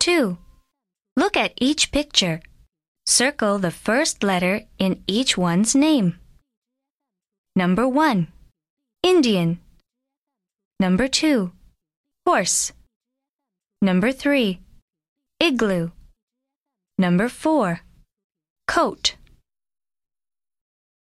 2. Look at each picture. Circle the first letter in each one's name. Number 1. Indian. Number 2. Horse. Number 3. Igloo. Number 4. Coat.